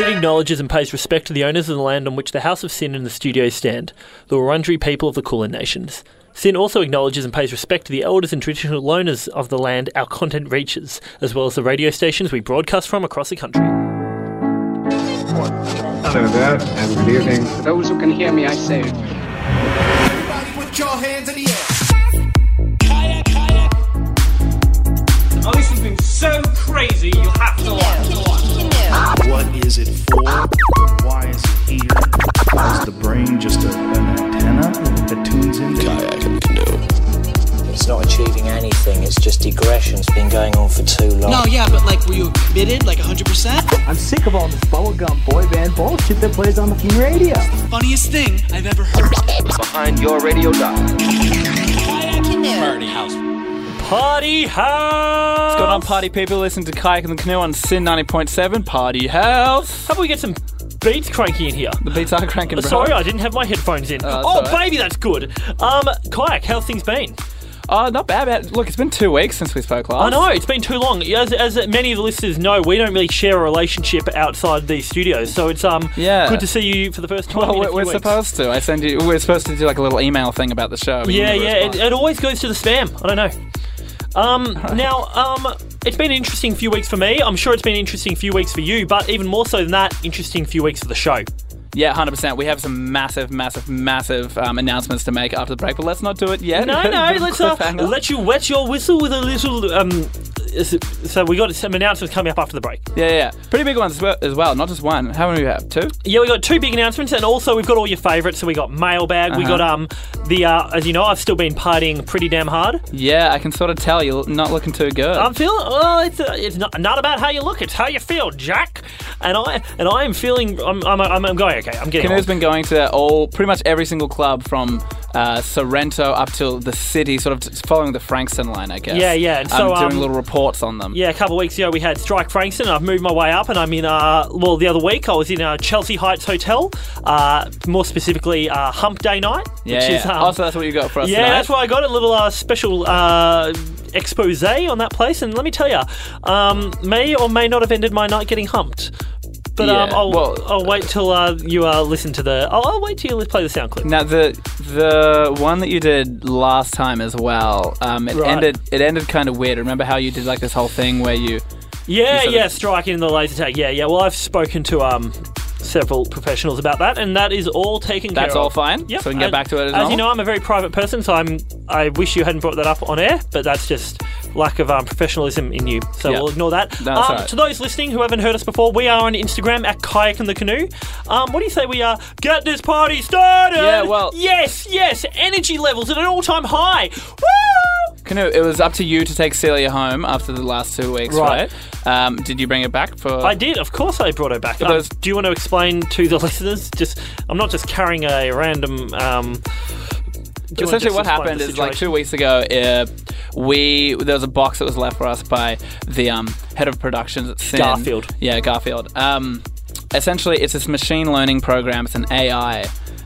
Sin acknowledges and pays respect to the owners of the land on which the House of Sin and the studio stand, the Wurundjeri people of the Kulin Nations. Sin also acknowledges and pays respect to the elders and traditional owners of the land our content reaches, as well as the radio stations we broadcast from across the country. Hello there, and good evening. For those who can hear me, I say, Everybody put your hands in the air. Oh, this has been so crazy, you have to watch. What is it for? Why is it here? Is the brain just a, an antenna that tunes into Kayak and canoe. It's not achieving anything, it's just digression. It's been going on for too long. No, yeah, but like, were you committed, like 100%? I'm sick of all this bubblegum boy band bullshit that plays on the fucking radio. Funniest thing I've ever heard. behind your radio dial. Party house. Party house! What's going on, party people? Listen to Kayak and the Canoe on Sin 90.7 Party House. How about we get some beats cranky in here? The beats are cranking, bro. Sorry, I didn't have my headphones in. Oh, oh, baby, that's good. Um, Kayak, how's things been? Oh, not bad, man. Look, it's been two weeks since we spoke last. I know, it's been too long. As, as many of the listeners know, we don't really share a relationship outside these studios, so it's um Yeah. good to see you for the first time. Well, we're, we're supposed to. I send you. We're supposed to do like a little email thing about the show. Yeah, yeah, it, it always goes to the spam. I don't know. Um, now, um, it's been an interesting few weeks for me. I'm sure it's been an interesting few weeks for you, but even more so than that, interesting few weeks for the show. Yeah, hundred percent. We have some massive, massive, massive um, announcements to make after the break, but let's not do it yet. No, no, let's uh, let you wet your whistle with a little. Um, so we got some announcements coming up after the break. Yeah, yeah, pretty big ones as well, as well. Not just one. How many we have? Two. Yeah, we got two big announcements, and also we've got all your favourites. So we got mailbag. We Uh-huh. got um the uh, as you know, I've still been partying pretty damn hard. Yeah, I can sort of tell you're not looking too good. I'm feeling well. It's uh, it's not, not about how you look; it's how you feel, Jack. And I and I am feeling. I'm I'm, I'm, I'm going okay. I'm getting. Canoe's been going to all pretty much every single club from uh, Sorrento up till the city, sort of following the Frankston line, I guess. Yeah, yeah, and so, doing um, little reports on them. Yeah, a couple of weeks ago we had Strike Frankston. I've moved my way up, and I'm in. Uh, well, the other week I was in uh, Chelsea Heights Hotel. Uh, more specifically, uh, Hump Day night. yeah. which yeah. is, um, oh, so that's what you got for us yeah, tonight? that's why I got a little uh, special uh, expose on that place. And let me tell you, um, may or may not have ended my night getting humped. But um, Yeah, I'll, well- I'll wait till uh, you uh, listen to the. I'll, I'll wait till you play the sound clip. Now the the one that you did last time as well, um, it Right. ended it ended kind of weird. Remember how you did like this whole thing where you Yeah, of- yeah, striking the laser tag. Yeah, yeah. Well, I've spoken to um several professionals about that, and that is all taken care of. that's all of. fine. Yep. So we can get and back to it as, As you know, I'm a very private person, so I'm. I wish you hadn't brought that up on air, but that's just lack of um, professionalism in you. So Yeah. we'll ignore that. That's um, right. To those listening who haven't heard us before, we are on Instagram at Kayak and the Canoe. Um, what do you say we uh, get this party started? Yeah, well- yes, yes. Energy levels at an all-time high. Woo! Canoe, it was up to you to take Celia home after the last two weeks, Right. right? Um, did you bring it back for? I did, of course. I brought her back. Um, do you want to explain to the listeners? Just, I'm not just carrying a random. Um, do you wanna Essentially, what happened is like two weeks ago, uh, we there was a box that was left for us by the um, head of productions at Sin. Garfield. Yeah, Garfield. Um, essentially, it's this machine learning program. It's an AI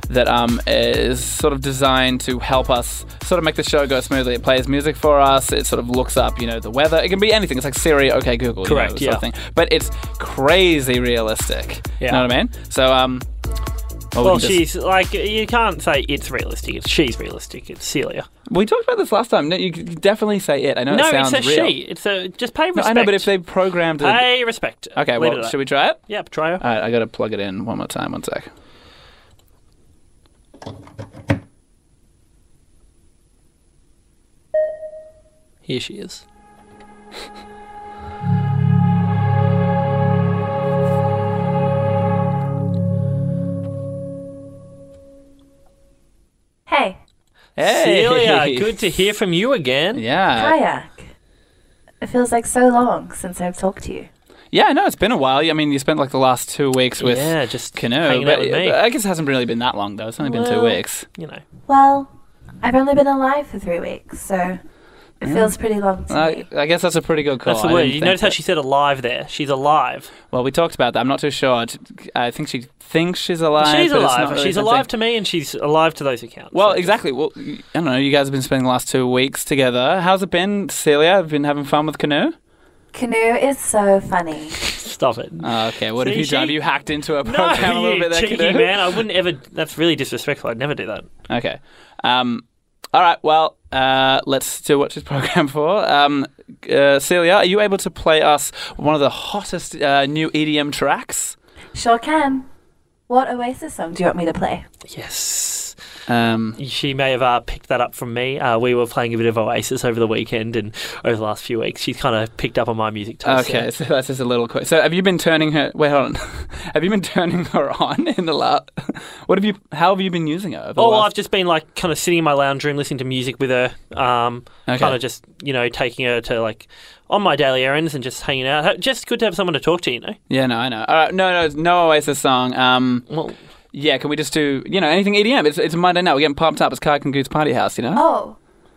that um, is sort of designed to help us sort of make the show go smoothly. It plays music for us. It sort of looks up, you know, the weather. It can be anything. It's like Siri, OK Google, you know, Correct, sort yeah. of thing. But it's crazy realistic. Yeah. You know what I mean? So um, well, we Well, just- she's like you can't say it's realistic. It's she's realistic. It's Celia. we talked about this last time. No, you definitely say it. I know no, it sounds it's a real. she. It's a just pay No, respect. I know, but if they programmed it. pay respect. Okay, Leave well, it at that. should we try it? Yep, try it. All right, I got to plug it in one more time. One sec. Here she is. Hey, Hey, Celia, good to hear from you again. Yeah, kayak. It feels like so long since I've talked to you. Yeah. I know it's been a while. I mean, you spent like the last two weeks with yeah, just Canoe, hanging but with me. I guess it hasn't really been that long though. It's only been two Well, weeks. You know, Well, I've only been alive for three weeks, so it feels pretty long to I, me. I guess that's a pretty good call. that's the I word. didn't You think notice how that- she said alive there. She's alive. Well, we talked about that. I'm not too sure. I think she thinks she's alive. she's but it's alive. not really she's the alive thing. to me, and she's alive to those who count. Well, So- exactly. Well, I don't know. You guys have been spending the last two weeks together. How's it been, Celia? Have you been having fun with Canoe? Canoe is so funny. Stop Stop it. Oh, okay, what have See, you done? Have you hacked into a No, program a little you bit there, cheeky Canoe? man. I wouldn't ever. That's really disrespectful. I'd never do that. Okay. Um, all right. Well, uh, let's do watch this program for. Um, uh, Celia, are you able to play us one of the hottest uh, new EDM tracks? Sure can. What Oasis song do you want me to play? Yes. Um, She may have uh, picked that up from me. Uh, we were playing a bit of Oasis over the weekend and over the last few weeks. She's kind of picked up on my music taste. okay, so that's just a little quick. So, have you been turning her? Wait, hold on. have you been turning her on in the last? What have you? How have you been using her? Over Oh, well, last- I've just been like kind of sitting in my lounge room listening to music with her. Um, Okay. Kind of just you know taking her to like on my daily errands and just hanging out. Just good to have someone to talk to. You know. Yeah, no, I know. All right, no, no, no Oasis song. Um, Well, yeah, can we just do you know anything EDM? It's it's a Monday night. We're getting pumped up. It's Kayak and Goose Party House, you know. Oh,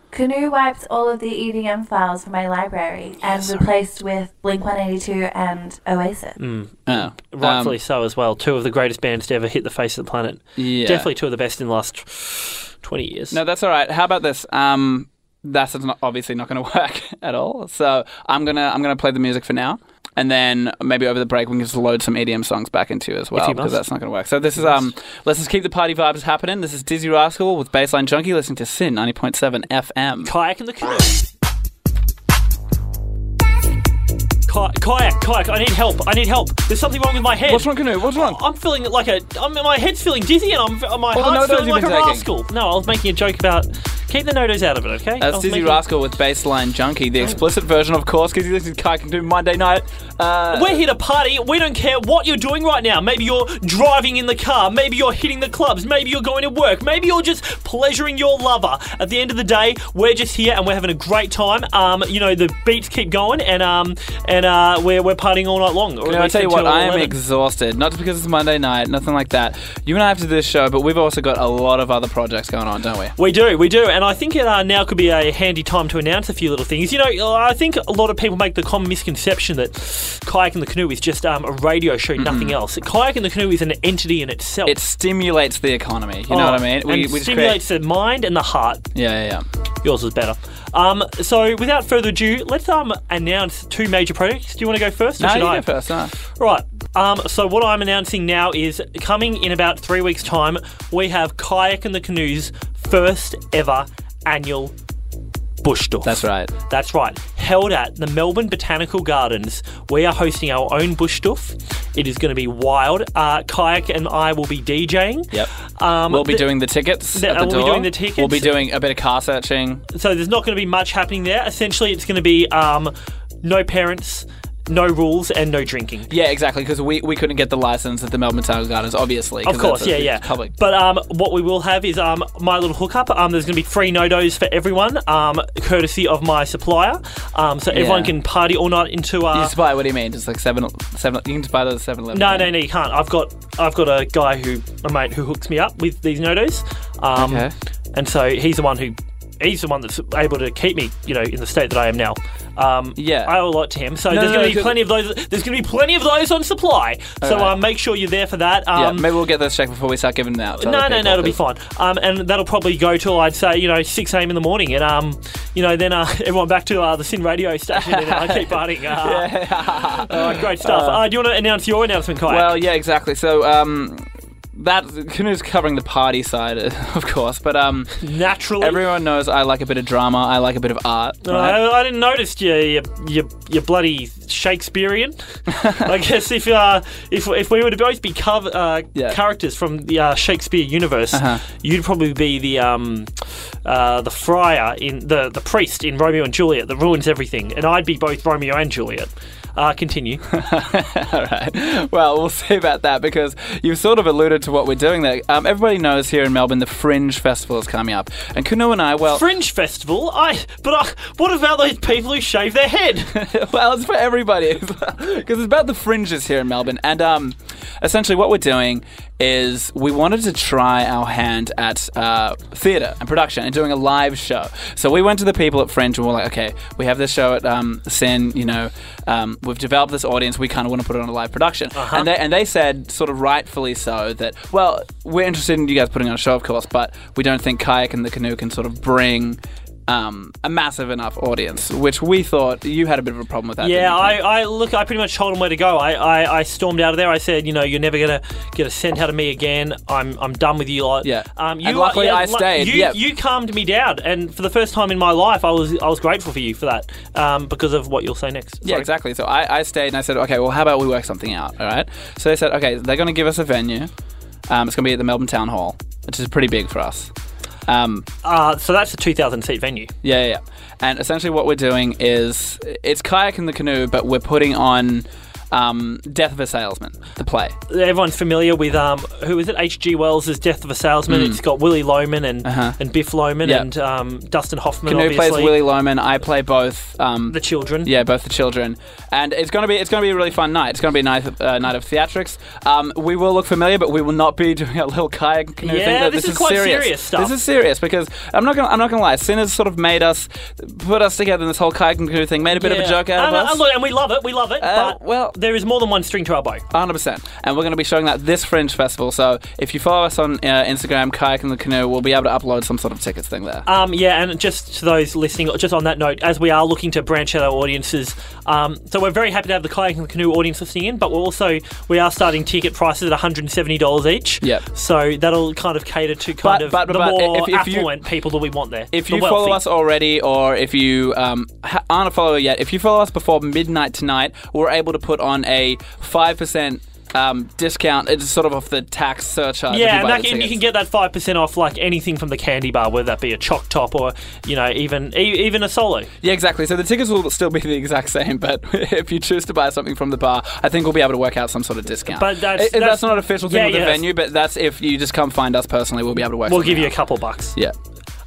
Canoe wiped all of the EDM files from my library and replaced with Blink 182 and Oasis. Oh, rightfully um, so as well. Two of the greatest bands to ever hit the face of the planet. yeah. Definitely two of the best in the last twenty years. No, that's all right. How about this? Um, that's not, obviously not going to work at all. So I'm gonna I'm gonna play the music for now, and then maybe over the break we can just load some EDM songs back into as well because that's not going to work. So this is um let's just keep the party vibes happening. This is Dizzee Rascal with Bassline Junkie listening to Sin 90.7 FM. Kayak in the canoe. Ki- kayak, kayak. I need help. I need help. There's something wrong with my head. What's wrong, Canoe? What's wrong? I'm feeling like a. I'm, my head's feeling dizzy and I'm. My the heart's feeling you've like a been taking. rascal. No, I was making a joke about. Keep the No-Doz out of it, okay? That's Dizzee Rascal with Bassline Junkie, the explicit version, of course, because you listen to Kai can do Monday night. Uh, We're here to party. We don't care what you're doing right now. Maybe you're driving in the car. Maybe you're hitting the clubs. Maybe you're going to work. Maybe you're just pleasuring your lover. At the end of the day, we're just here and we're having a great time. Um, you know, the beats keep going and um, and uh, we're, we're partying all night long. Or at know, I least tell you what, until I am 11. exhausted. Not just because it's Monday night, nothing like that. You and I have to do this show, but we've also got a lot of other projects going on, don't we? We do, we do, and I think it uh, now could be a handy time to announce a few little things. You know, I think a lot of people make the common misconception that Kayak in the Canoe is just um, a radio show, nothing else. Kayak in the Canoe is an entity in itself. It stimulates the economy. You know what I mean? Oh, and just stimulates the mind and the heart. Yeah, yeah, yeah. Yours is better. Um, so, without further ado, let's um announce two major projects. Do you want to go first, or No, should you I? go first. No. Right. Um, so what I'm announcing now is coming in about three weeks' time. We have Kayak and the Canoe's first ever annual bush tour. That's right. That's right. Held at the Melbourne Botanical Gardens. We are hosting our own bush stuff. It is going to be wild. Uh, Kayak and I will be DJing. Yep. Um, We'll be doing the tickets at the we'll be doing the tickets. We'll be doing a bit of car searching. so there's not going to be much happening there. Essentially, it's going to be um, no parents, no rules, and no drinking. Yeah, exactly. Because we, we couldn't get the license at the Melbourne Botanical Gardens, obviously. Of course, yeah, yeah. Public. But um, what we will have is um, my little hookup. Um, there's going to be free No-Doz for everyone, um, courtesy of my supplier. Um, so everyone Yeah. can party all night into. Uh, you buy. What do you mean? Just like seven, seven. You can just buy those seven eleven. no, no, no, you can't. I've got I've got a guy who a mate who hooks me up with these No-Doz. Um, Okay. And so he's the one who he's the one that's able to keep me, you know, in the state that I am now. Um, Yeah. I owe a lot to him. So No, there's no, going no, to be plenty of those. There's going to be plenty of those on supply. so Alright. um, make sure you're there for that. Um, Yeah, maybe we'll get those checked before we start giving them out. no, no, people, no, it'll be fine. Um, and that'll probably go till I'd say you know six a.m. in the morning, and um, you know then uh, everyone back to uh, the Sin radio station and I keep partying. Uh, uh, great stuff. Uh, do you want to announce your announcement, Kai? Well, yeah, exactly. So, um, that Canoe's covering the party side, of course, but um, naturally. everyone knows I like a bit of drama. I like a bit of art. Right? I, I didn't notice you, you, you, you bloody Shakespearean. I guess if uh, if if we were to both be cover, uh, Yeah. characters from the uh, Shakespeare universe, Uh-huh. you'd probably be the um, uh, the friar in the the priest in Romeo and Juliet that ruins everything, and I'd be both Romeo and Juliet. Uh, continue. All right. Well, we'll see about that because you've sort of alluded to what we're doing there. Um, everybody knows here in Melbourne the Fringe Festival is coming up, and Canoe and I, well, Fringe festival. I but I, what about those people who shave their head? well, it's for everybody because it's about the fringes here in Melbourne. And um, essentially, what we're doing is we wanted to try our hand at uh, theatre and production and doing a live show. So we went to the people at Fringe and we're like, okay, we have this show at um, Sin. You know, um, we've developed this audience. We kind of want to put it on a live production. And they and they said, sort of rightfully so, that well, we're interested in you guys putting on a show, of course, but we don't think kayak and the canoe can sort of bring um, a massive enough audience, which we thought you had a bit of a problem with that. Yeah. I, I look. I pretty much told him where to go. I, I, I stormed out of there. I said, you know, you're never gonna get a cent out of me again. I'm I'm done with you lot. Yeah. Um, you And luckily yeah, I stayed, You yeah. you calmed me down, and for the first time in my life, I was I was grateful for you for that. Um, because of what you'll say next. Yeah, exactly. So I, I stayed and I said, okay, well, how about we work something out? All right. So they said, okay, they're to give us a venue. Um, it's to be at the Melbourne Town Hall, which is pretty big for us. Um, Uh, so that's a 2,000 seat venue. yeah, yeah. And essentially, what we're doing is it's kayak in the canoe, but we're putting on um, Death of a Salesman the play. Everyone's familiar with um, who is it? H.G. Wells' Death of a Salesman. It's got Willy Loman and Mm. Uh-huh. and Biff Loman Yeah. and um, Dustin Hoffman. Canoe obviously. plays Willy Loman. I play both. Um, the children. Yeah, both the children, and it's gonna be it's gonna be a really fun night. It's gonna be a night of, uh, night of theatrics. Um, we will look familiar, but we will not be doing a little kayak canoe thing. Yeah, No, this is quite serious. serious stuff. This is serious because I'm not gonna I'm not gonna lie. Sinners sort of made us put us together in this whole kayak canoe thing. Made a bit of a joke out of us. and look, and we love it. We love it. Uh, but well- there is more than one string to our bow. 100%. And we're going to be showing that this Fringe Festival. So if you follow us on uh, Instagram, Kayak in the Canoe, we'll be able to upload some sort of tickets thing there. Um, yeah, and just to those listening, just on that note, as we are looking to branch out our audiences, um, so we're very happy to have the kayak and the canoe audience listening in, but we're also we are starting ticket prices at one hundred and seventy dollars each. Yep. So that'll kind of cater to kind But- of but- the but more if- if you- affluent people that we want there. If The you follow us already, or if you um, ha- aren't a follower yet, if you follow us before midnight tonight, we're able to put on a 5% um, discount. It's sort of off the tax surcharge. Yeah, you and, that, and you can get that five percent off like anything from the candy bar, whether that be a choc top or you know even e- even a solo. Yeah, exactly. So the tickets will still be the exact same, but if you choose to buy something from the bar, I think we'll be able to work out some sort of discount. But that's- I- I- that's- not an official thing yeah, with the yeah, that's- venue, but that's if you just come find us personally, we'll be able to work. We'll give you a couple bucks. Yeah.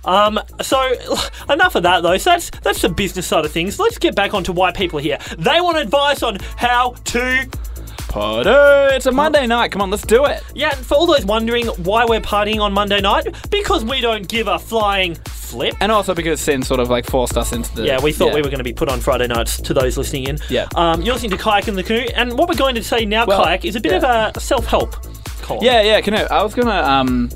Um, so enough of that though. So that's that's the business side of things. Let's get back onto why people are here. They want advice on how to Party! It's a Monday night. Come on, let's do it. Yeah, and for all those wondering why we're partying on Monday night, because we don't give a flying flip. And also because Sin sort of like forced us into the. Yeah, we thought we were going to be put on Friday nights to those listening in. Yeah. Um, you're listening to Kayak in the Canoe, and what we're going to say now, Well, Kayak, is a bit yeah. of a self-help column. Yeah, yeah, Canoe. I was gonna um.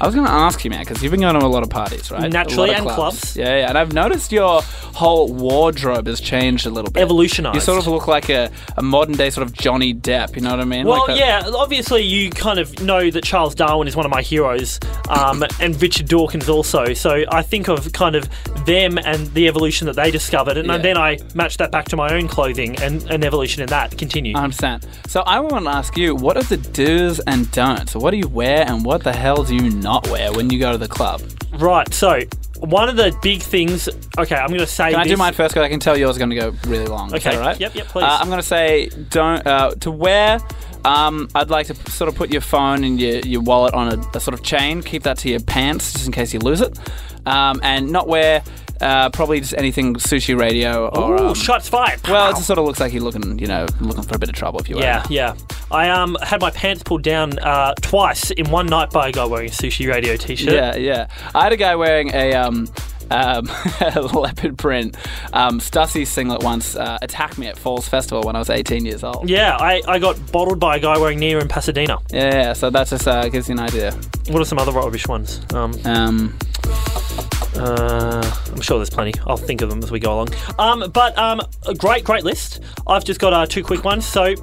I was going to ask you, man, because you've been going to a lot of parties, right? Naturally, and clubs. Yeah, yeah, and I've noticed your whole wardrobe has changed a little bit. Evolutionised. You sort of look like a, a modern day sort of Johnny Depp. You know what I mean? Well, Like a- yeah, obviously you kind of know that Charles Darwin is one of my heroes, um, and Richard Dawkins also. So I think of kind of them and the evolution that they discovered, and Yeah. then I match that back to my own clothing and an evolution in that continue. I understand. So I want to ask you, what are the do's and don'ts? What do you wear, and what the hell do you not wear when you go to the club? Right, so one of the big things. Okay, I'm going to say. Can I this. do mine first? Because I can tell yours is going to go really long. Is Okay. that all right? Yep, yep, please. Uh, I'm going to say don't uh, to wear. Um, I'd like to sort of put your phone and your, your wallet on a, a sort of chain. Keep that to your pants just in case you lose it. Um, and not wear uh, probably just anything sushi radio or. Ooh, um, shots fired. well, it just sort of looks like you're looking, you know, looking for a bit of trouble if you wear Yeah, yeah. I um had my pants pulled down uh, twice in one night by a guy wearing a sushi radio t-shirt. Yeah, yeah. I had a guy wearing a um, um, leopard print um, Stussy singlet once uh, attack me at Falls Festival when I was 18 years old. Yeah, I, I got bottled by a guy wearing Nia in Pasadena. Yeah, yeah, so that just uh, gives you an idea. What are some other rubbish ones? Um, Um, uh, I'm sure there's plenty. I'll think of them as we go along. Um, but um, a great, great list. I've just got uh, two quick ones. So,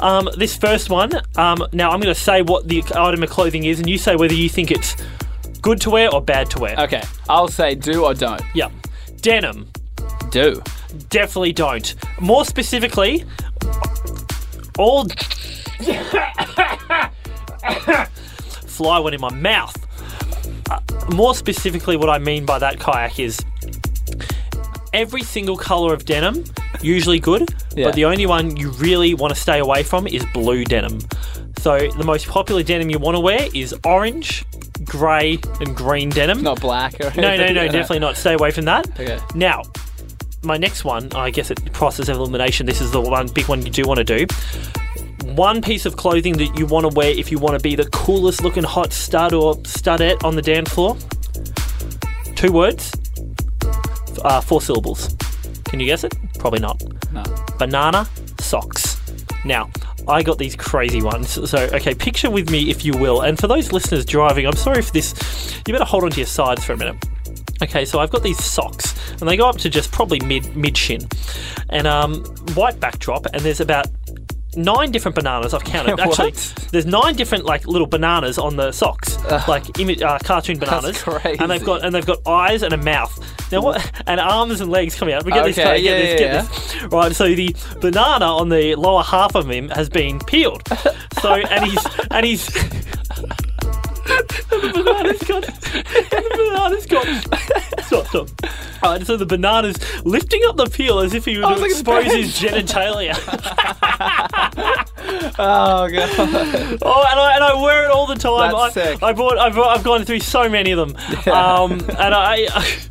um, this first one. Um, now I'm going to say what the item of clothing is, and you say whether you think it's good to wear or bad to wear. okay, I'll say do or don't. Yeah, denim. Do. Definitely don't. More specifically, all. Fly went in my mouth. Uh, more specifically, what I mean by that kayak is every single color of denim, usually good, Yeah. but the only one you really want to stay away from is blue denim. So the most popular denim you want to wear is orange, grey, and green denim. Not black or anything. No, no, no, definitely not. Stay away from that. Okay. Now, my next one, I guess it process of elimination. This is the one big one you do want to do. One piece of clothing that you want to wear if you want to be the coolest looking hot stud or studette on the dance floor. Two words, uh, four syllables. Can you guess it? Probably not. No. Banana socks. Now, I got these crazy ones. So, okay, picture with me if you will. And for those listeners driving, I'm sorry for this. You better hold on to your sides for a minute. Okay, so I've got these socks, and they go up to just probably mid mid shin, and um, white backdrop, and there's about nine different bananas. I've counted. Actually, there's nine different like little bananas on the socks, like imi- uh, cartoon bananas, and they've got and they've got eyes and a mouth. Now what? And arms and legs coming out. We get this. Okay, Get yeah, this. yeah, Get yeah. this. Right. So the banana on the lower half of him has been peeled. So and he's and he's. The banana's got. The banana's got. Stop, stop. Alright, so the banana's lifting up the peel as if he was expose his genitalia. Oh god. oh, and I, and I wear it all the time. That's I, sick. I bought, I've, I've gone through so many of them, yeah. um, and I,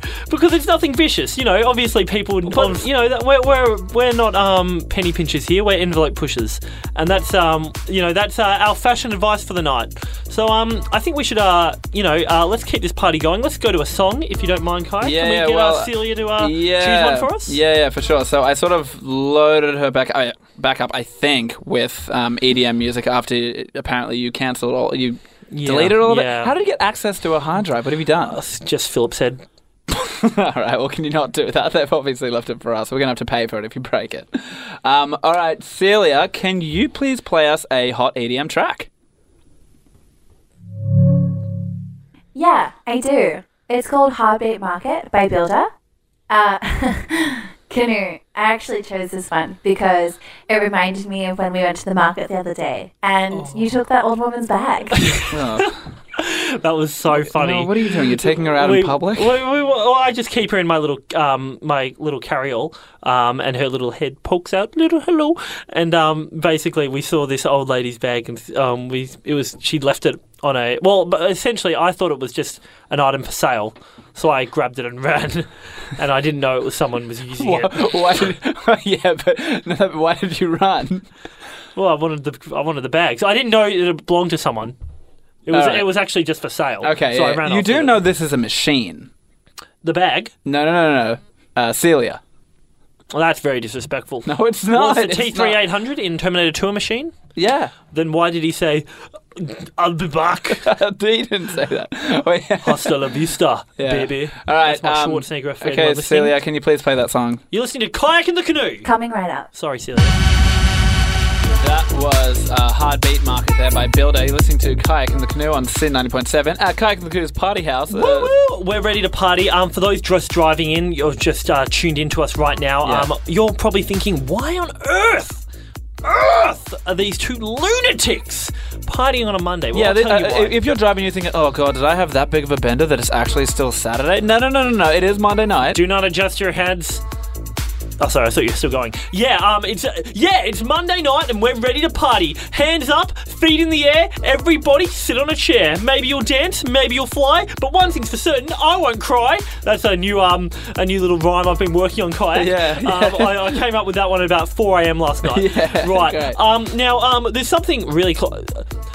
because it's nothing vicious, you know. Obviously, people, on, you know, that we're, we're we're not um, penny pinchers here. We're envelope pushers, and that's um, you know, that's uh, our fashion advice for the night. So um, I think we should uh, you know, uh, let's keep this party going. Let's go to a song, if you don't mind, Kai. Yeah, Can we yeah, get well, Celia to uh, yeah. choose one for us? Yeah, yeah, for sure. So I sort of loaded her back, uh, back up, I think, with um, EDM music after apparently you cancelled all, you Yeah, deleted all of yeah. it. How did you get access to a hard drive? What have you done? It's just Philip said. all right, well, can you not do that? They've obviously left it for us. We're going to have to pay for it if you break it. Um, all right, Celia, can you please play us a hot EDM track? Yeah, I do. It's called Heartbeat Market by Builder. Uh, Canoe. I actually chose this one because it reminded me of when we went to the market the other day and you took that old woman's bag. Oh. That was so funny. No, what are you doing? You're taking her out we, in public? we- we- well, I just keep her in my little um, my little carryall, um, and her little head pokes out, little hello, and um, basically we saw this old lady's bag, and um, we it was she left it on a well, but essentially I thought it was just an item for sale, so I grabbed it and ran, and I didn't know it was someone was using Why, it. why did, yeah, but no, but why did you run? Well, I wanted the I wanted the bag, so I didn't know it belonged to someone. It was Alright. it was actually just for sale. Okay, so I yeah. ran you do it. know this is a machine. the bag. No, no, no, no, no. Uh, Celia. Well, that's very disrespectful. No, it's not. Was the It's T three eight hundred in Terminator Two a machine? Yeah. Then why did he say, "I'll be back"? he didn't say that. Wait. Hasta la vista, Yeah. baby. All right. That's my um, Schwarzenegger affair. Okay, Celia, can you please play that song? You're listening to Kayak in the Canoe. Coming right up. Sorry, Celia. That was a hard beat Market there by Builder. You're listening to Kayak in the Canoe on Sin 90.7 at Kayak in the Canoe's Party House. Uh, Woo, woo. We're ready to party. Um, for those just driving in, you're just uh, tuned into us right now. Yeah. Um, you're probably thinking, why on earth, earth are these two lunatics partying on a Monday? Well, yeah, I'll th- tell you uh, why. if you're driving, you're thinking, oh god, did I have that big of a bender that it's actually still Saturday? No, no, no, no, no. It is Monday night. Do not adjust your heads. Oh, sorry, I thought you were still going. Yeah, um, it's uh, yeah, it's Monday night and we're ready to party. Hands up, feet in the air. Everybody, sit on a chair. Maybe you'll dance, maybe you'll fly. But one thing's for certain, I won't cry. That's a new um, a new little rhyme I've been working on, kayak. Yeah, Um. I, I came up with that one at about 4 a.m. last night. Yeah, right. great. Um, now um, there's something really close.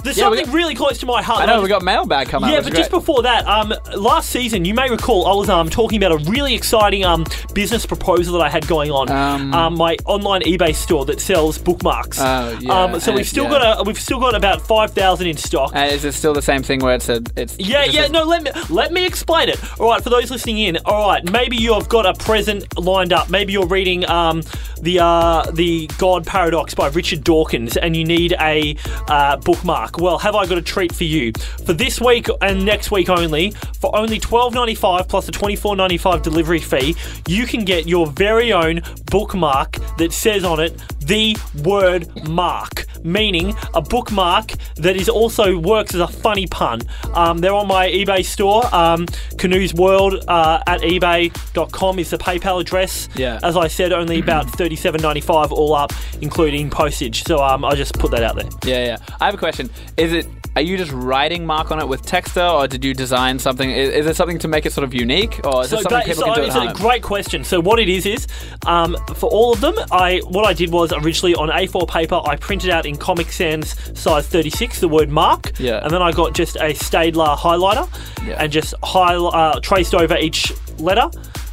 There's Yeah, something got- really close to my heart. I know I we got mailbag coming yeah, but is just before that, um, last season, you may recall I was um talking about a really exciting um business proposal that I had going on. Um, my online eBay store that sells bookmarks. Oh, yeah, Um, so we've still yeah. got a we've still got about five thousand in stock. Uh, is it still the same thing where it's a it's Yeah, yeah, a- no, let me let me explain it. All right, for those listening in, all right, maybe you have got a present lined up. Maybe you're reading um, the uh, the God Paradox by Richard Dawkins, and you need a uh, bookmark. Well, have I got a treat for you for this week and next week only? For only twelve ninety five plus a twenty four ninety five delivery fee, you can get your very own bookmark that says on it the word mark, meaning a bookmark that is also works as a funny pun. Um, they're on my eBay store. Um, Canoes World uh, at eBay.com is the PayPal address. Yeah. As I said, only about thirty-seven ninety-five all up, including postage. So um, I just put that out there. Yeah, yeah. I have a question. Is it? Are you just writing mark on it with Texter, or did you design something? Is, is it something to make it sort of unique, or is it something people so can do it's at a great question. So what it is is, um, for all of them, I what I did was originally on A4 paper, I printed out in Comic Sans size 36 the word mark, Yeah. and then I got just a Staedtler highlighter, Yeah. and just high, uh, traced over each letter.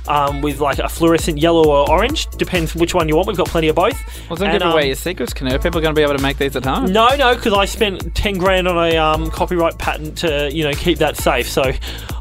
Um, with like a fluorescent yellow or orange, depends which one you want. We've got plenty of both. well, don't And, give away um, your secrets, Canoe. People are going to be able to make these at home. no, no, because I spent ten grand on a um, copyright patent to you know keep that safe. So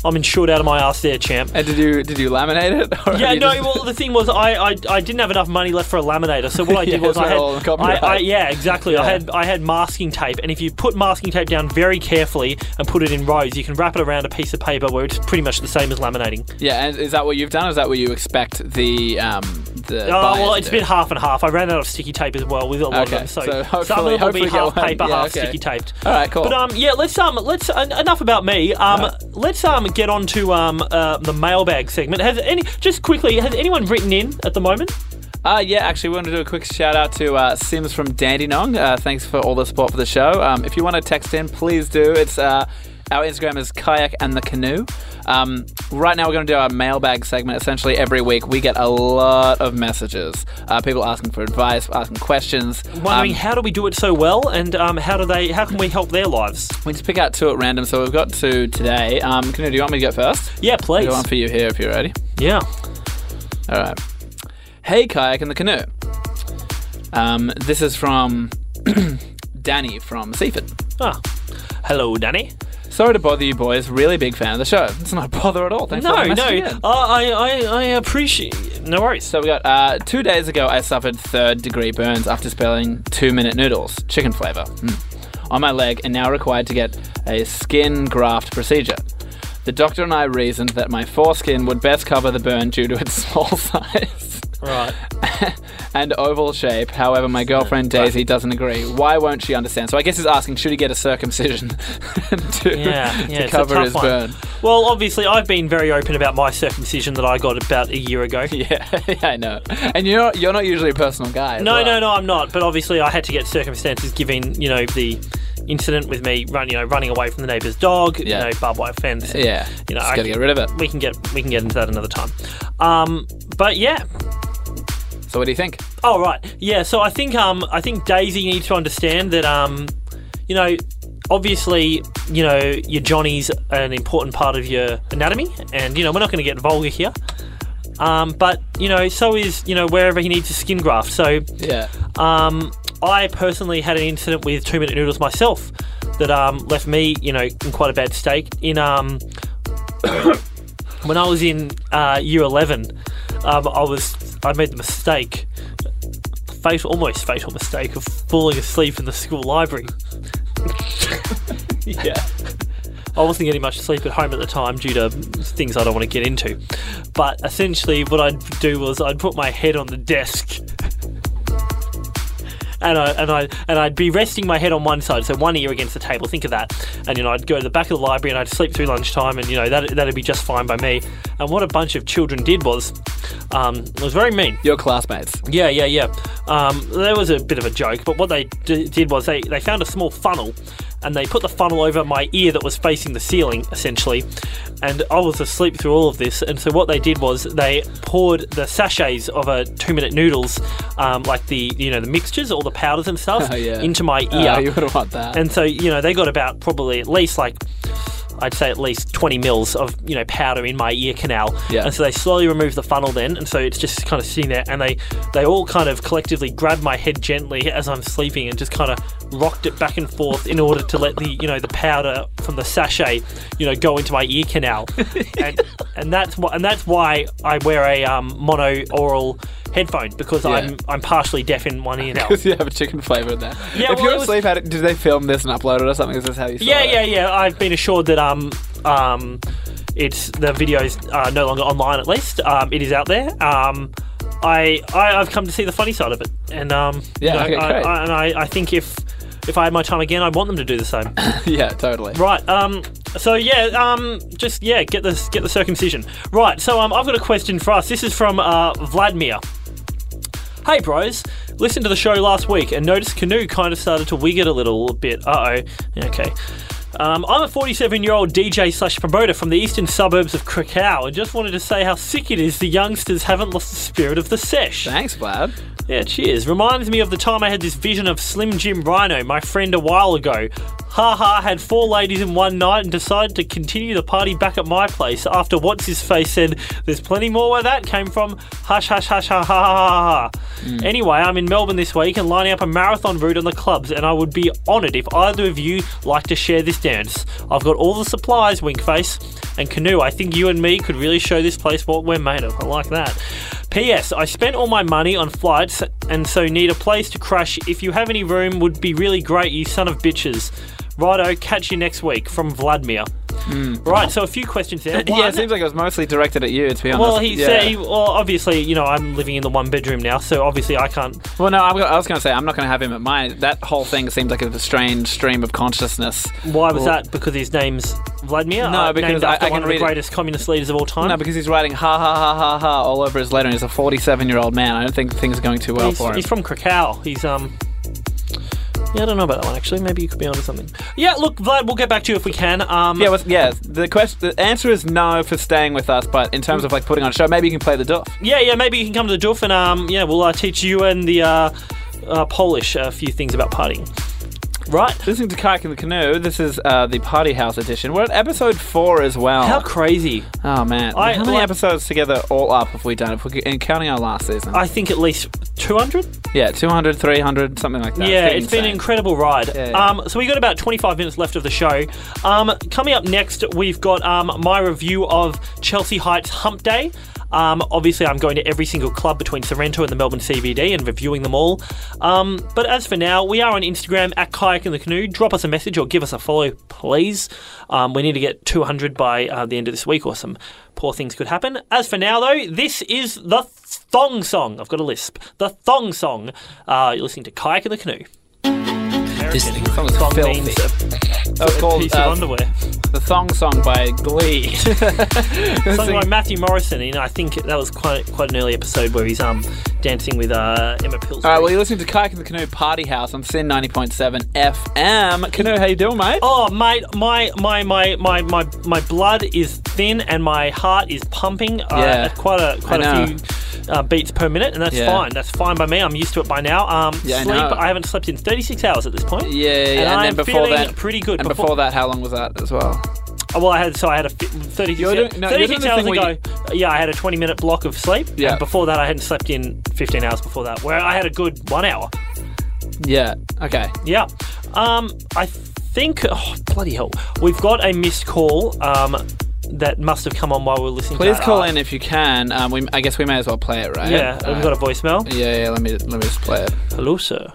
I'm insured out of my ass there, champ. And did you did you laminate it? Yeah, no. just- Well, the thing was, I, I I didn't have enough money left for a laminator, so what I did Yeah, was I had, I, copyright. I, yeah, exactly. I had I had masking tape, and if you put masking tape down very carefully and put it in rows, you can wrap it around a piece of paper where it's pretty much the same as laminating. Yeah, and is that what you've done? Is that where you expect the um the? Oh well, it's been half and half. I ran out of sticky tape as well with a lot Okay, of them, so, so some hopefully- of them will be half paper, Yeah, half okay. sticky taped. All right, cool. But um, yeah, let's um, let's uh, enough about me. Um, let's um, get on to um, uh, the mailbag segment. Has any just quickly has anyone written in at the moment? Uh, yeah, actually, we want to do a quick shout out to uh, Sims from Dandenong. Uh, thanks for all the support for the show. Um, if you want to text in, please do. It's uh, our Instagram is kayak and the canoe. Um, right now, we're going to do our mailbag segment. Essentially, every week we get a lot of messages. Uh, people asking for advice, asking questions. Wondering Um, how do we do it so well, and um, how do they? How can we help their lives? we just pick out two at random. So we've got two today. Um, canoe, do you want me to go first? Yeah, please. got one for you here if you're ready. Yeah. All right. Hey, kayak and the canoe. Um, this is from Danny from Seaford. Ah, hello, Danny. Sorry to bother you boys. Really big fan of the show. It's not a bother at all. Thanks No, for no, uh, I, I, I appreciate. No worries. So we got uh, two days ago. I suffered third degree burns after spilling two minute noodles, chicken flavor, mm, on my leg, and now required to get a skin graft procedure. The doctor and I reasoned that my foreskin would best cover the burn due to its small size. Right. and oval shape. However, my girlfriend Daisy doesn't agree. Why won't she understand? So I guess he's asking, should he get a circumcision to, Yeah, yeah, to cover his one. burn? Well, obviously, I've been very open about my circumcision that I got about a year ago. Yeah, yeah, I know. And you're not, you're not usually a personal guy. No, well. no, no, I'm not. But obviously, I had to get circumstances given, you know, the incident with me run, you know, running away from the neighbour's dog, Yeah. you know, barbed wire fence. Yeah, you know, just I- gotta get rid of it. We can get we can get into that another time. Um, but yeah. So what do you think? Oh right, yeah. So I think um I think Daisy needs to understand that um you know obviously you know your Johnny's an important part of your anatomy, and you know we're not going to get vulgar here. Um, but you know, so is you know wherever he needs a skin graft. So Yeah. um, I personally had an incident with two minute noodles myself that um, left me, you know, in quite a bad state. In um, when I was in uh, year eleven, um, I was I made the mistake, fatal, almost fatal mistake of falling asleep in the school library. yeah. I wasn't getting much sleep at home at the time due to things I don't want to get into. But essentially, what I'd do was I'd put my head on the desk and I and I and I'd be resting my head on one side, so one ear against the table. Think of that. And you know, I'd go to the back of the library and I'd sleep through lunchtime, and you know that that'd be just fine by me. And what a bunch of children did was, um, it was very mean. Your classmates. Yeah, yeah, yeah. Um, there was a bit of a joke, but what they d- did was they, they found a small funnel and they put the funnel over my ear that was facing the ceiling, essentially. And I was asleep through all of this. And so what they did was they poured the sachets of a two minute noodles, um, like the you know the mixtures, all the powders and stuff, Oh, yeah. into my ear. Oh, you wouldn't want that. And so, you know, they got about probably at least like I'd say at least 20 mils of, you know, powder in my ear canal. Yeah. And so they slowly remove the funnel then, and so it's just kind of sitting there, and they they all kind of collectively grabbed my head gently as I'm sleeping and just kind of rocked it back and forth in order to let the, you know, the powder from the sachet, you know, go into my ear canal. and, and that's why and that's why I wear a um, mono oral headphone because. I'm I'm partially deaf in one ear now. Because you have a chicken flavour in there. Yeah, if well, you're it was- asleep, how did, did they film this and upload it or something? Is this how you saw Yeah, it? yeah, yeah. I've been assured that um um it's the video's uh, no longer online. At least um, it is out there. Um, I, I I've come to see the funny side of it, and um Yeah, okay, I, great. I, and I, I think if if I had my time again, I'd want them to do the same. yeah, totally. Right. Um. So yeah. Um. Just yeah. Get the get the circumcision. Right. So um. I've got a question for us. This is from uh Vladimir. Hey bros, listened to the show last week and noticed Canoe kind of started to wig it a little bit. Uh oh. Okay. Um, I'm a 47 year old DJ slash promoter from the eastern suburbs of Krakow and just wanted to say how sick it is the youngsters haven't lost the spirit of the sesh. Thanks, Vlad. Yeah, cheers. Reminds me of the time I had this vision of Slim Jim Rhino, my friend, a while ago. Ha ha had four ladies in one night and decided to continue the party back at my place after what's his face said there's plenty more where that came from. Hush, hush, hush, ha ha ha ha ha. Anyway, I'm in Melbourne this week and lining up a marathon route on the clubs, and I would be honoured if either of you like to share this dance. I've got all the supplies, wink face, and canoe. I think you and me could really show this place what we're made of. I like that. P.S. I spent all my money on flights and so need a place to crash. If you have any room, would be really great, you son of bitches. Righto, catch you next week from Vladimir. Right, so a few questions there. yeah, it seems like it was mostly directed at you, to be honest. well, he yeah. said, well, obviously, you know, I'm living in the one bedroom now, so obviously I can't. Well, no, I'm, I was going to say I'm not going to have him at mine. That whole thing seems like a strange stream of consciousness. Why was Well, that? Because his name's Vladimir? No, Uh, because I- I one can of the read it. greatest communist leaders of all time. No, because he's writing ha ha ha ha ha all over his letter, and he's a 47 year old man. I don't think things are going too well he's, for him. he's from Krakow. He's um. Yeah, I don't know about that one actually. Maybe you could be onto something. Yeah, look, Vlad, we'll get back to you if we can. Um, yeah, well, yeah. The question, the answer is no for staying with us, but in terms of like putting on a show, maybe you can play the doof. yeah, yeah. Maybe you can come to the Doof and um, yeah, we'll uh, teach you and the uh, uh, Polish a few things about partying. Right? Listening to Kayak in the Canoe, this is uh, the Party House edition. We're at episode four as well. How crazy! oh man, I- how many like- episodes together all up have we done? If we and counting our last season, I think at least two hundred. yeah, 200, 300, something like that. Yeah, it's been an incredible ride. Yeah, yeah. Um, so we got about 25 minutes left of the show. Um, coming up next, we've got um, my review of Chelsea Heights Hump Day. Um, obviously, I'm going to every single club between Sorrento and the Melbourne CBD and reviewing them all. Um, but as for now, we are on Instagram at Kayak in the Canoe. Drop us a message or give us a follow, please. Um, we need to get 200 by uh, the end of this week, or some poor things could happen. As for now, though, this is the Thong Song. I've got a lisp. The Thong Song. Uh, you're listening to Kayak in the Canoe. This American. song filthy. means a, called piece uh, of underwear. the Thong Song by Glee. Something by Matthew Morrison, and I think that was quite quite an early episode where he's um dancing with uh, Emma Pillsbury. All right, well, you're listening to Kayak in the Canoe Party House on Sin 90.7 FM. Canoe, how you doing, mate? Oh, mate, my my my my my my blood is thin and my heart is pumping. Uh, Yeah. at quite a quite a few uh, beats per minute, and that's Yeah. fine. That's fine by me. I'm used to it by now. Um, Yeah, I sleep. know. I, haven't slept in 36 hours at this point. Yeah, yeah, and, I'm then before feeling that, pretty good. And before, that, how long was that as well? Oh, well, I had so I had a fi- 36, You're doing- no, you're 36 doing the hours thing ago. yeah, I had a 20 minute block of sleep. Yeah. And before that, I hadn't slept in 15 hours before that, where I had a good one hour. Yeah. Okay. Yeah. Um, I think. Oh, bloody hell. We've got a missed call. Um, that must have come on while we were listening. Please to call art. in if you can. Um, we, I guess we may as well play it, right? Yeah, All we've got a voicemail. Yeah, yeah. Let me let me just play it. Hello, sir.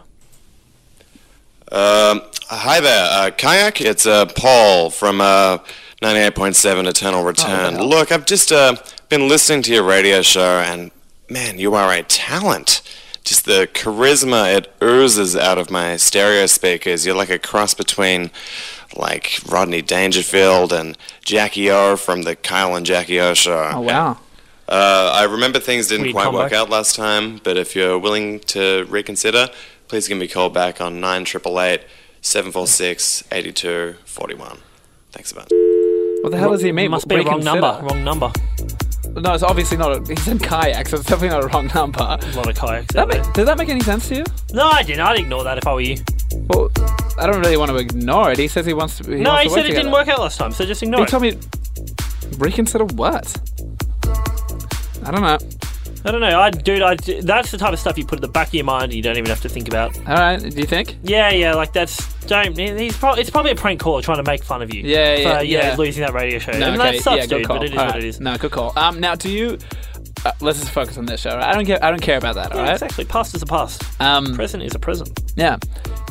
Um, hi there, uh, Kayak. It's uh, Paul from uh, 98.7 Eternal Return. hell. Look, I've just uh, been listening to your radio show, and man, you are a talent. Just the charisma it oozes out of my stereo speakers. You're like a cross between like Rodney Dangerfield and Jackie O from the Kyle and Jackie O show. Oh wow. Uh, I remember things didn't Weird quite combo. work out last time, but if you're willing to reconsider, please give me a call back on 9888 746 8241. Thanks a bunch. What the hell does he mean? Must be a wrong number. Wrong number. No, it's obviously not. A, he said kayak, so it's definitely not a wrong number. A lot of kayaks. That out make, does that make any sense to you? No, I didn't. I'd ignore that if I were you. Well, I don't really want to ignore it. He says he wants to. He no, he said it didn't work out last time, so just ignore He it. He told me reconsider what? I don't know. I don't know. I, dude, I, that's the type of stuff you put at the back of your mind and you don't even have to think about. All right. Do you think? Yeah, yeah, like that's don't. He's probably it's probably a prank caller trying to make fun of you. Yeah, yeah, for, know, yeah. losing that radio show. No, I mean, okay, that sucks, yeah, good dude. call. But it is All what right. it is. No, good call. Um, now, do you? Uh, let's just focus on this show. Right? I don't care. I don't care about that. Yeah, all right. exactly. Past is a past. Um, Present is a present. yeah.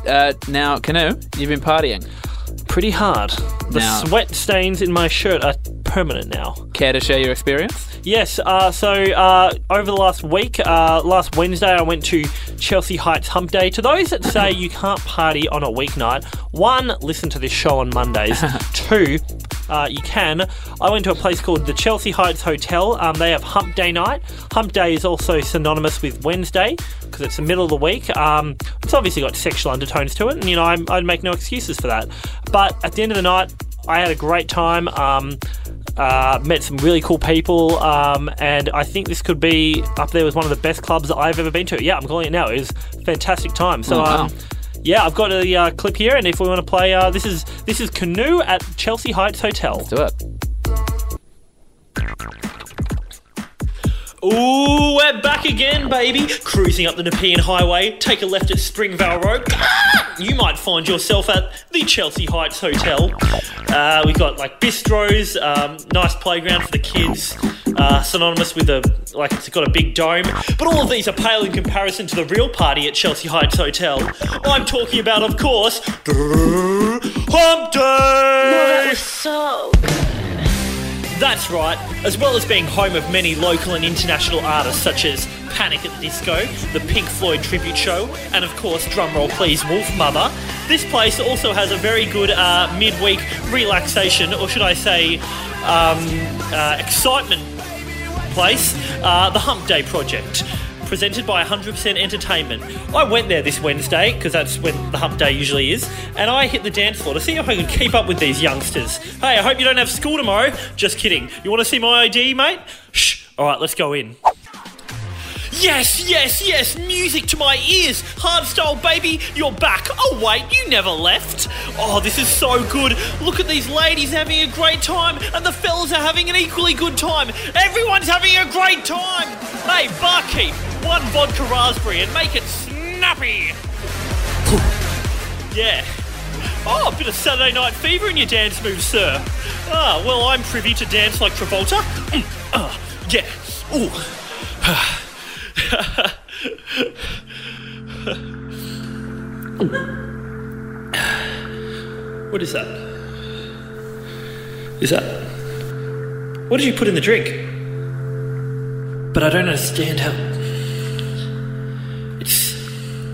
Uh, now, canoe, you've been partying. Pretty hard. The Now- sweat stains in my shirt are permanent now. Care to share your experience? Yes, uh, so uh, over the last week, uh, last Wednesday, I went to Chelsea Heights Hump Day. To those that say you can't party on a weeknight, one, listen to this show on Mondays. Two, uh, you can. I went to a place called the Chelsea Heights Hotel. Um, they have Hump Day night. Hump Day is also synonymous with Wednesday because it's the middle of the week. Um, it's obviously got sexual undertones to it, and you know I, I'd make no excuses for that. But at the end of the night, I had a great time. Um, uh, met some really cool people, um, and I think this could be up there with one of the best clubs that I've ever been to. Yeah, I'm calling it now. It was a fantastic time. So, Oh, wow. um, Yeah, I've got a uh, clip here, and if we want to play, uh, this is this is Canoe at Chelsea Heights Hotel. Do it. Ooh, we're back again, baby. Cruising up the Nepean Highway, take a left at Springvale Road. You might find yourself at the Chelsea Heights Hotel. Uh, we've got like bistros, um, nice playground for the kids, uh, synonymous with a like it's got a big dome. But all of these are pale in comparison to the real party at Chelsea Heights Hotel. I'm talking about, of course, Hump Day. so That's right, as well as being home of many local and international artists such as Panic at the Disco, the Pink Floyd tribute show, and of course, drumroll please, Wolfmother. This place also has a very good uh, midweek relaxation, or should I say, um, uh, excitement place, uh, the Hump Day Project. Presented by 100% Entertainment. I went there this Wednesday because that's when the hump day usually is, and I hit the dance floor to see if I could keep up with these youngsters. Hey, I hope you don't have school tomorrow. Just kidding. You want to see my ID, mate? Shh. All right, let's go in. Yes, yes, yes, music to my ears. Hardstyle, baby, you're back. Oh, wait, you never left. Oh, this is so good. Look at these ladies having a great time, and the fellas are having an equally good time. Everyone's having a great time. Hey, barkeep, one vodka raspberry and make it snappy. yeah. Oh, a bit of Saturday night fever in your dance moves, sir. Ah, well, I'm privy to dance like Travolta. Mm, ah, yeah. Ooh. what is that? Is that. What did you put in the drink? But I don't understand how. It's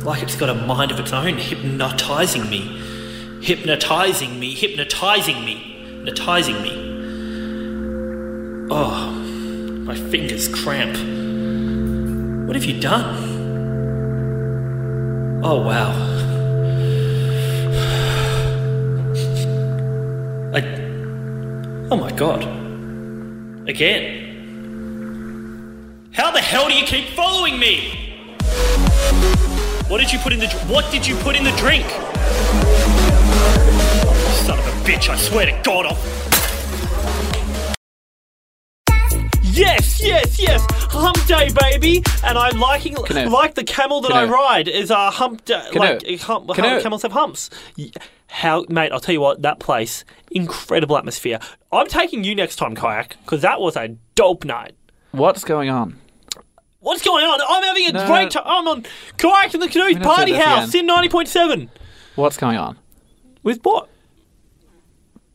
like it's got a mind of its own, hypnotizing me. Hypnotizing me, hypnotizing me, hypnotizing me. Oh, my fingers cramp. What have you done? Oh, wow. I. Oh my god. Again. How the hell do you keep following me? What did you put in the What did you put in the drink? Son of a bitch, I swear to God, I'll. Yes, yes! Hump day, baby! And I'm liking Canoe. like the camel that I ride is a hump day. Canoe. Like hump, Canoe. hum- camels have humps. How, mate? I'll tell you what. That place, incredible atmosphere. I'm taking you next time, kayak, because that was a dope night. What's going on? What's going on? I'm having a No. great time. I'm on kayak in the canoe party house in ninety point seven. What's going on? With what?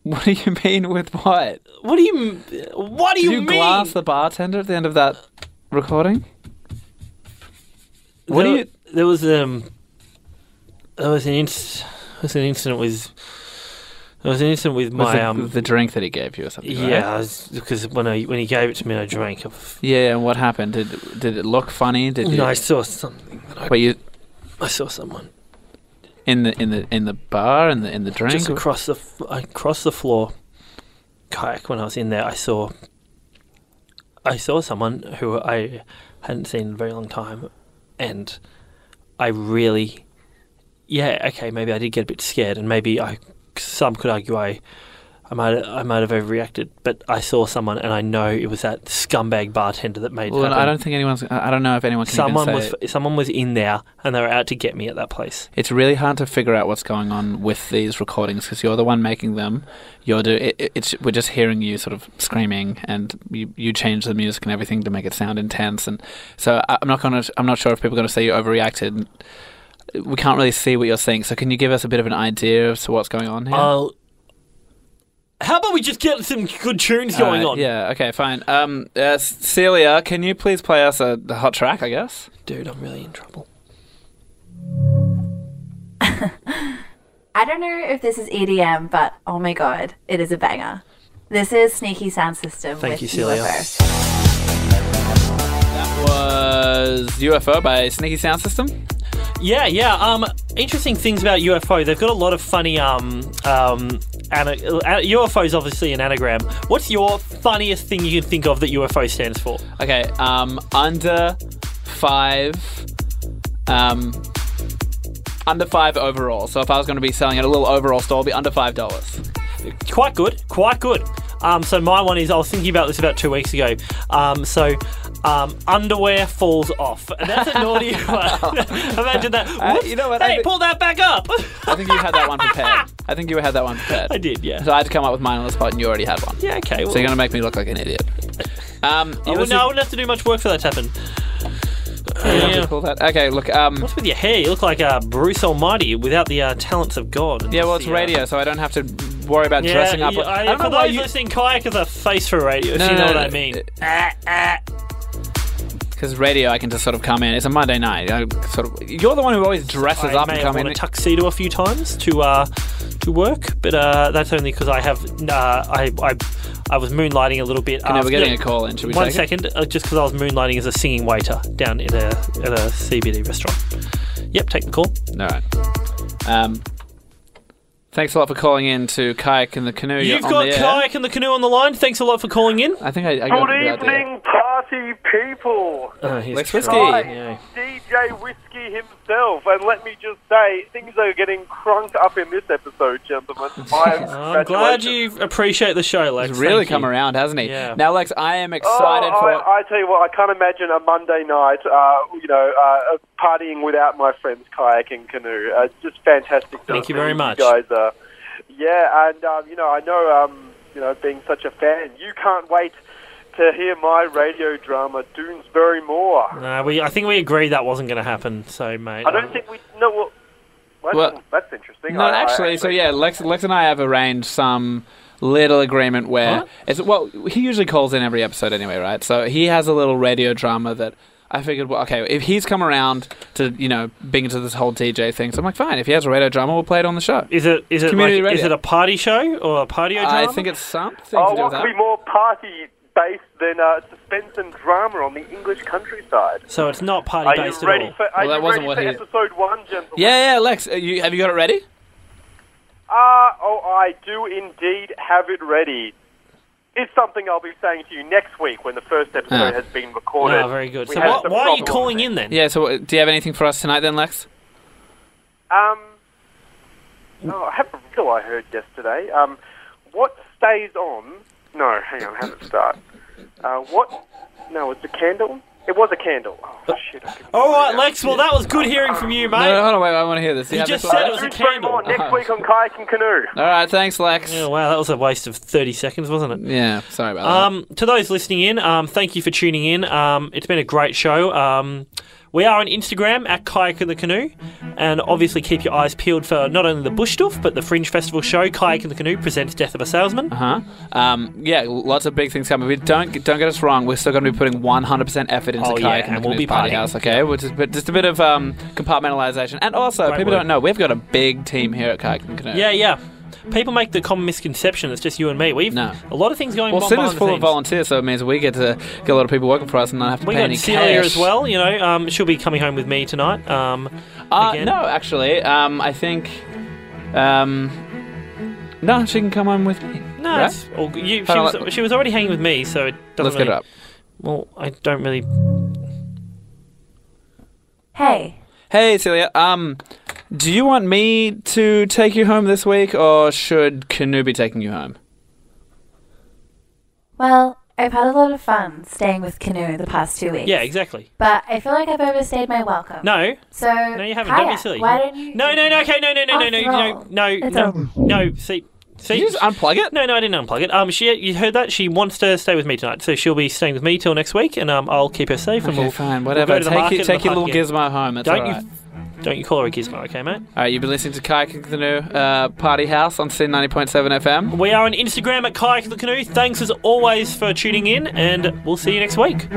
What do you mean with what? What do you? What do Did you, you mean? glass the bartender at the end of that recording? What do you? There was um. There was an inc- there was an incident with. There was an incident with my the, um. the drink that he gave you or something? right? Yeah, I was- because when I when he gave it to me, I drank. Of, Yeah, and what happened? Did did it look funny? Did you? no, I saw something. That I, Wait, you I saw someone in the in the in the bar in the in the drink? just across the across the floor. Kayak. When I was in there, I saw. I saw someone who I hadn't seen in a very long time, and I really, yeah, okay, maybe I did get a bit scared, and maybe I, some could argue I, I might, I might have overreacted, but I saw someone, and I know it was that scumbag bartender that made. it well. I don't think anyone's. I don't know if anyone can Someone was, someone was in there, and they were out to get me at that place. It's really hard to figure out what's going on with these recordings because you're the one making them. You're do, it, it- it's we're just hearing you sort of screaming, and you you change the music and everything to make it sound intense. And so I- I'm not gonna. I'm not sure if people are gonna say you overreacted. We can't really see what you're saying. So can you give us a bit of an idea as to what's going on here? I'll. How about we just get some good tunes going Alright, on? Yeah. Okay. Fine. Um, uh, Celia, can you please play us a, a hot track? I guess. Dude, I'm really in trouble. I don't know if this is EDM, but oh my god, it is a banger. This is Sneaky Sound System Thank with you, Celia. UFO. That was UFO by Sneaky Sound System. Yeah, yeah. Um, interesting things about UFO. They've got a lot of funny um um. Ana- uh, UFO is obviously an anagram. What's your funniest thing you can think of that UFO stands for? Okay, um, under five, um, under five overall. So if I was going to be selling at a little overall store, it'd be under five dollars. Quite good, quite good. Um, so my one is I was thinking about this about two weeks ago. Um, so um, underwear falls off. And that's a naughty one. Imagine that. Uh, you know what, I Hey, thi- pull that back up. I think you had that one prepared. I think you had that one prepared. I did, yeah. So I had to come up with mine on the spot, and you already had one. Yeah, okay. Well, So you're going to make me look like an idiot. Um, I would, listen- no, I wouldn't have to do much work for that to happen. you don't have Yeah. that. Okay, look. Um, What's with your hair? You look like uh, Bruce Almighty without the uh, talents of God. yeah, well, it's the, uh, radio, so I don't have to worry about Yeah, dressing up. yeah, I I, don't for know those you. listening, kayak is a face for radio. If No, you no, know no, what I mean. Because radio, I can just sort of come in. It's a Monday night. I sort of. You're the one who always dresses I up may and have come worn in. a tuxedo a few times to uh, to work, but uh, that's only because I have uh, I, I I was moonlighting a little bit. Okay, we're after- getting a call in. Should we One take it? uh, just because I was moonlighting as a singing waiter down in a at a CBD restaurant. Yep, take the call. All right. Um, thanks a lot for calling in to Kayak and the Canoe. You're You've on got the air. kayak and the canoe on the line. Thanks a lot for calling in. I think I, I got Good the idea. evening, party people. Uh, here's Lex Whiskey. Yeah. DJ Whiskey himself, and let me just say, things are getting crunk up in this episode, gentlemen. I'm glad you appreciate the show, Lex. He's really Thank come you. around, hasn't he? Yeah. Now, Lex, I am Oh, excited for. I, I tell you what, I can't imagine a Monday night, uh, you know, uh, partying without my friends kayak and canoe. Uh, it's just fantastic. Thank you very much. You guys are, yeah, and um, you know, I know, um, you know, being such a fan, you can't wait to hear my radio drama, Doonesbury Moor. Nah, we I think we agreed that wasn't going to happen. So, mate. I um, don't think we no. Well, that's, Well, that's interesting. No, I- I actually, so yeah, Lex, Lex and I have arranged some little agreement where What? it's well, he usually calls in every episode anyway, right? So he has a little radio drama that I figured, well, okay, if he's come around to you know being into this whole DJ thing, so I'm like, fine, if he has a radio drama, we'll play it on the show. Is it is it Community like, is it a party show or a party I drama? I think it's something Oh, to do what with could that. be more party based than uh, suspense and drama on the English countryside? so it's not party Are you based at ready all. for? Are Well, that you wasn't ready what for he- episode one, gentlemen? Yeah, yeah, Lex, uh, you, have you got it ready? Uh, oh, I do indeed have it ready. It's something I'll be saying to you next week when the first episode Ah. has been recorded. Oh, very good. We So had what, some why are you problems. calling in then? Yeah. So, uh, do you have anything for us tonight, then, Lex? Um, oh, I have a riddle I heard yesterday. Um, what stays on? No, hang on, how does it start? Uh, what? No, it's a candle. It was a candle. Oh shit! I couldn't All remember right, now. Lex. Well, that was good hearing from you, mate. No, no, hold on, wait, I want to hear this. Do You have just this one, said it Lex? was a Doonesbury candle. Next Uh-huh. week on kayak and canoe. All right, thanks, Lex. Yeah, wow, that was a waste of 30 seconds, wasn't it? Yeah, sorry about Um, to those listening in, um, thank you for tuning in. Um, it's been a great show. Um, we are on Instagram at Kayak in the Canoe, and obviously keep your eyes peeled for not only the Bush Stuff, but the Fringe Festival show. Kayak in the Canoe presents Death of a Salesman. Uh huh. Um, yeah, lots of big things coming. We don't don't get us wrong. We're still going to be putting 100% effort into Oh, yeah, kayak and, and the we'll be party partying. house. Okay, which is but just a bit of um, compartmentalization. And also, Great people don't know we've got a big team here at kayak in the canoe. Yeah, yeah. People make the common misconception it's just you and me. We've No. a lot of things going Well, on Sin behind is full of volunteers, so it means we get to get a lot of people working for us and not have to We pay got any Celia cash. as well. You know, um, she'll be coming home with me tonight. Um, Uh, again. no, actually, um, I think. Um, no, she can come home with me. No, right? it's all good. You, she, Hold on, was, she was already hanging with me, so it doesn't Let's get it up. Well, I don't really. Hey, Hey, Celia. Um, do you want me to take you home this week, or should Canoe be taking you home? well, I've had a lot of fun staying with Canoe the past two weeks. Yeah, exactly. But I feel like I've overstayed my welcome. No, So no, you haven't. Don't be Kayak, silly. Why don't you? No, no, no. Okay, no, no, no, no, no, After no, all, no, it's no, a- no. See, see. Did you just unplug it? No, no, I didn't unplug it. Um, she, you heard that? She wants to stay with me tonight, so she'll be staying with me till next week, and um, I'll keep her safe, and Okay, we'll fine, we'll whatever. go to the take market you, and take the your little park again. gizmo home. That's Don't all right. you, don't you call her a gizmo, okay, mate? All right, you've been listening to Kayak and Canoe uh, Party House on C90.7 FM. We are on Instagram at Kayak the Canoe. Thanks as always for tuning in, and we'll see you next week.